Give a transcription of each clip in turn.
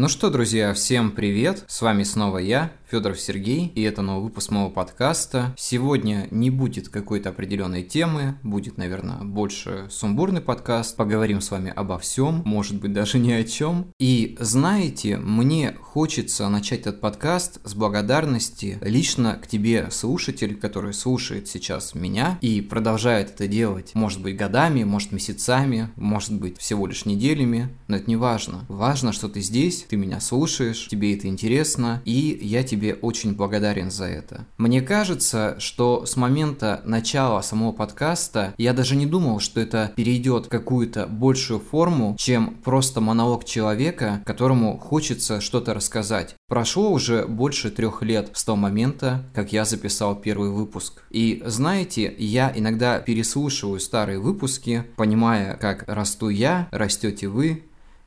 Ну что, друзья, всем привет! С вами снова я, Федоров Сергей, и это новый выпуск моего подкаста. Сегодня не будет какой-то определенной темы, будет, наверное, больше сумбурный подкаст. Поговорим с вами обо всем, может быть, даже ни о чем. И знаете, мне хочется начать этот подкаст с благодарности лично к тебе, слушатель, который слушает сейчас меня и продолжает это делать. Может быть, годами, может, месяцами, может быть, всего лишь неделями, но это не важно. Важно, что ты здесь, ты меня слушаешь, тебе это интересно, и я тебе очень благодарен за это. Мне кажется, что с момента начала самого подкаста я даже не думал, что это перейдет в какую-то большую форму, чем просто монолог человека, которому хочется что-то рассказать. Прошло уже больше трех лет с того момента, как я записал первый выпуск. И знаете, я иногда переслушиваю старые выпуски, понимая, как расту я, растете вы,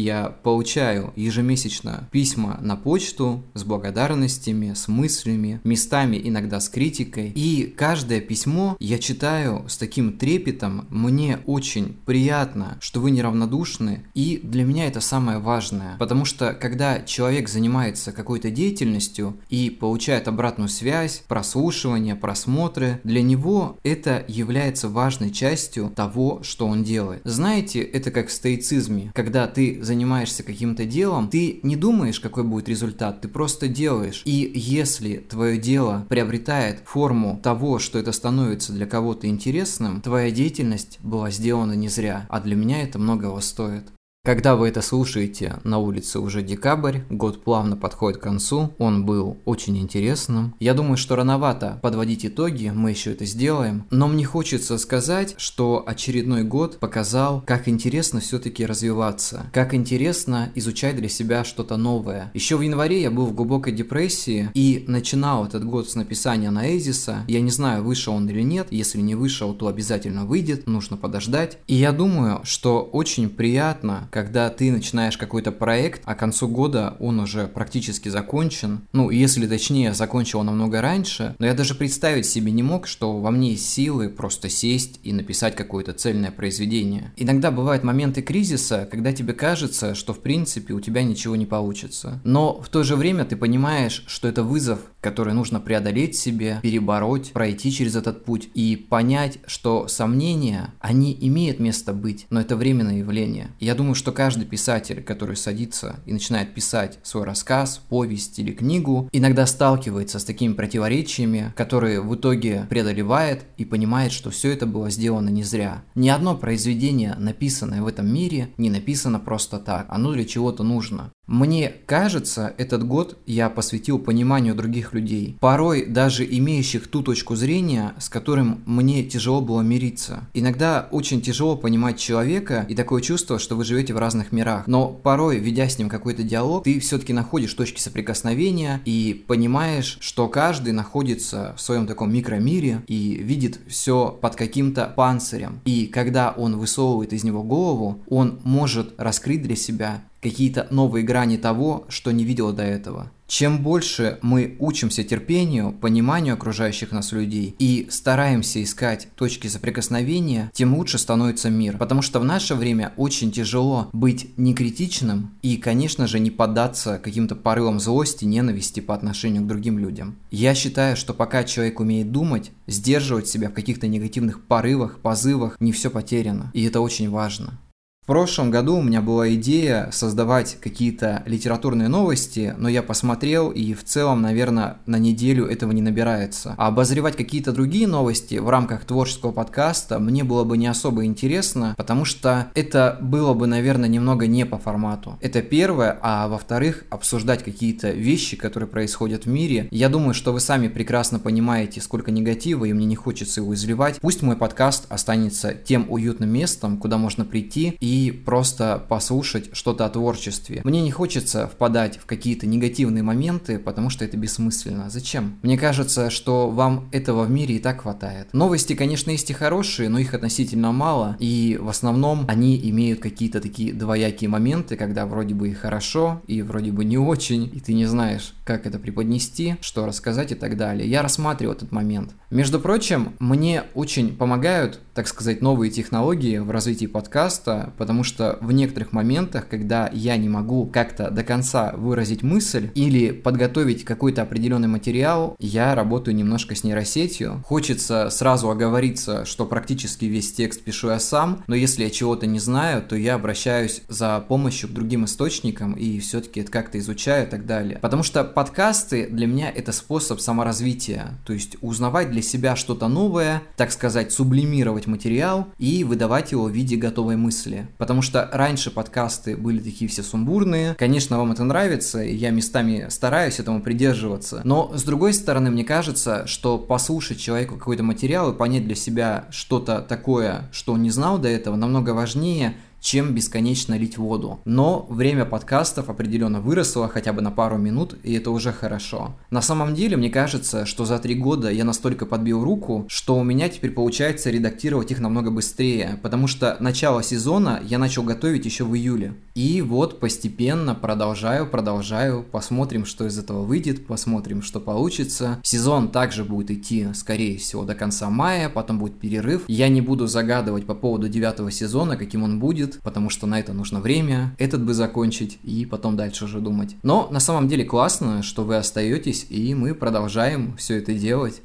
я получаю ежемесячно письма на почту с благодарностями, с мыслями, местами иногда с критикой. И каждое письмо я читаю с таким трепетом. Мне очень приятно, что вы неравнодушны. И для меня это самое важное. Потому что когда человек занимается какой-то деятельностью и получает обратную связь, прослушивание, просмотры, для него это является важной частью того, что он делает. Знаете, это как в стоицизме, когда ты занимаешься каким-то делом, ты не думаешь, какой будет результат, ты просто делаешь. И если твое дело приобретает форму того, что это становится для кого-то интересным, твоя деятельность была сделана не зря, а для меня это многого стоит. Когда вы это слушаете, на улице уже декабрь, год плавно подходит к концу, он был очень интересным. Я думаю, что рановато подводить итоги, мы еще это сделаем, но мне хочется сказать, что очередной год показал, как интересно все-таки развиваться, как интересно изучать для себя что-то новое. Еще в январе я был в глубокой депрессии и начинал этот год с написания на Эзиса. Я не знаю, вышел он или нет, если не вышел, то обязательно выйдет, нужно подождать. И я думаю, что очень приятно, когда ты начинаешь какой-то проект, а к концу года он уже практически закончен. Ну, если точнее, закончил намного раньше, но я даже представить себе не мог, что во мне есть силы просто сесть и написать какое-то цельное произведение. Иногда бывают моменты кризиса, когда тебе кажется, что в принципе у тебя ничего не получится. Но в то же время ты понимаешь, что это вызов, который нужно преодолеть себе, перебороть, пройти через этот путь и понять, что сомнения, они имеют место быть, но это временное явление. Я думаю, что что каждый писатель, который садится и начинает писать свой рассказ, повесть или книгу, иногда сталкивается с такими противоречиями, которые в итоге преодолевает и понимает, что все это было сделано не зря. Ни одно произведение, написанное в этом мире, не написано просто так, оно для чего-то нужно. Мне кажется, этот год я посвятил пониманию других людей, порой даже имеющих ту точку зрения, с которым мне тяжело было мириться. Иногда очень тяжело понимать человека и такое чувство, что вы живете в разных мирах, но порой, ведя с ним какой-то диалог, ты все-таки находишь точки соприкосновения и понимаешь, что каждый находится в своем таком микромире и видит все под каким-то панцирем. И когда он высовывает из него голову, он может раскрыть для себя какие-то новые грани того, что не видел до этого. Чем больше мы учимся терпению, пониманию окружающих нас людей и стараемся искать точки соприкосновения, тем лучше становится мир. Потому что в наше время очень тяжело быть некритичным и, конечно же, не поддаться каким-то порывам злости, ненависти по отношению к другим людям. Я считаю, что пока человек умеет думать, сдерживать себя в каких-то негативных порывах, позывах, не все потеряно. И это очень важно. В прошлом году у меня была идея создавать какие-то литературные новости, но я посмотрел и в целом, наверное, на неделю этого не набирается. А обозревать какие-то другие новости в рамках творческого подкаста мне было бы не особо интересно, потому что это было бы, наверное, немного не по формату. Это первое, а во-вторых, обсуждать какие-то вещи, которые происходят в мире. Я думаю, что вы сами прекрасно понимаете, сколько негатива, и мне не хочется его изливать. Пусть мой подкаст останется тем уютным местом, куда можно прийти и и просто послушать что-то о творчестве. Мне не хочется впадать в какие-то негативные моменты, потому что это бессмысленно. Зачем? Мне кажется, что вам этого в мире и так хватает. Новости, конечно, есть и хорошие, но их относительно мало, и в основном они имеют какие-то такие двоякие моменты, когда вроде бы и хорошо, и вроде бы не очень, и ты не знаешь, как это преподнести, что рассказать и так далее. Я рассматриваю этот момент. Между прочим, мне очень помогают, так сказать, новые технологии в развитии подкаста, что в некоторых моментах, когда я не могу как-то до конца выразить мысль или подготовить какой-то определенный материал, я работаю немножко с нейросетью. Хочется сразу оговориться, что практически весь текст пишу я сам, но если я чего-то не знаю, то я обращаюсь за помощью к другим источникам и все-таки это как-то изучаю и так далее. Потому что подкасты для меня это способ саморазвития, то есть узнавать для себя что-то новое, так сказать, сублимировать материал и выдавать его в виде готовой мысли. Потому что раньше подкасты были такие все сумбурные. Конечно, вам это нравится, и я местами стараюсь этому придерживаться. Но с другой стороны, мне кажется, что послушать человеку какой-то материал и понять для себя что-то такое, что он не знал до этого, намного важнее, чем бесконечно лить воду. Но время подкастов определенно выросло хотя бы на пару минут, и это уже хорошо. На самом деле, мне кажется, что за три года я настолько подбил руку, что у меня теперь получается редактировать их намного быстрее, потому что начало сезона я начал готовить еще в июле. И вот постепенно продолжаю, продолжаю, посмотрим, что из этого выйдет, посмотрим, что получится. Сезон также будет идти, скорее всего, до конца мая, потом будет перерыв. Я не буду загадывать по поводу девятого сезона, каким он будет, потому что на это нужно время, этот бы закончить и потом дальше уже думать. Но на самом деле классно, что вы остаетесь, и мы продолжаем все это делать.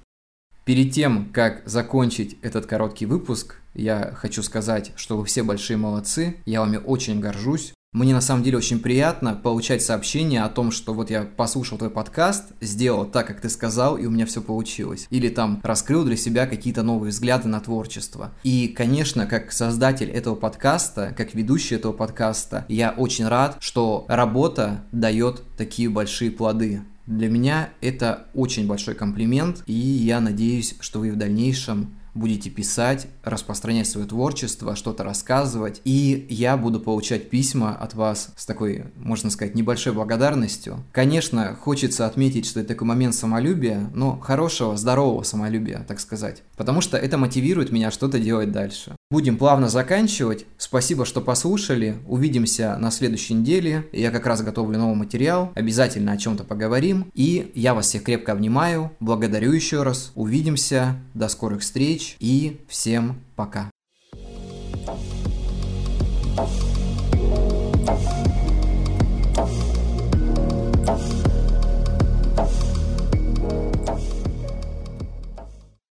Перед тем, как закончить этот короткий выпуск, я хочу сказать, что вы все большие молодцы, я вами очень горжусь. Мне на самом деле очень приятно получать сообщения о том, что вот я послушал твой подкаст, сделал так, как ты сказал, и у меня все получилось. Или там раскрыл для себя какие-то новые взгляды на творчество. И, конечно, как создатель этого подкаста, как ведущий этого подкаста, я очень рад, что работа дает такие большие плоды. Для меня это очень большой комплимент, и я надеюсь, что вы в дальнейшем будете писать, распространять свое творчество, что-то рассказывать, и я буду получать письма от вас с такой, можно сказать, небольшой благодарностью. Конечно, хочется отметить, что это такой момент самолюбия, но хорошего, здорового самолюбия, так сказать, потому что это мотивирует меня что-то делать дальше. Будем плавно заканчивать. Спасибо, что послушали. Увидимся на следующей неделе. Я как раз готовлю новый материал. Обязательно о чем-то поговорим. И я вас всех крепко обнимаю. Благодарю еще раз. Увидимся. До скорых встреч. И всем пока. thank you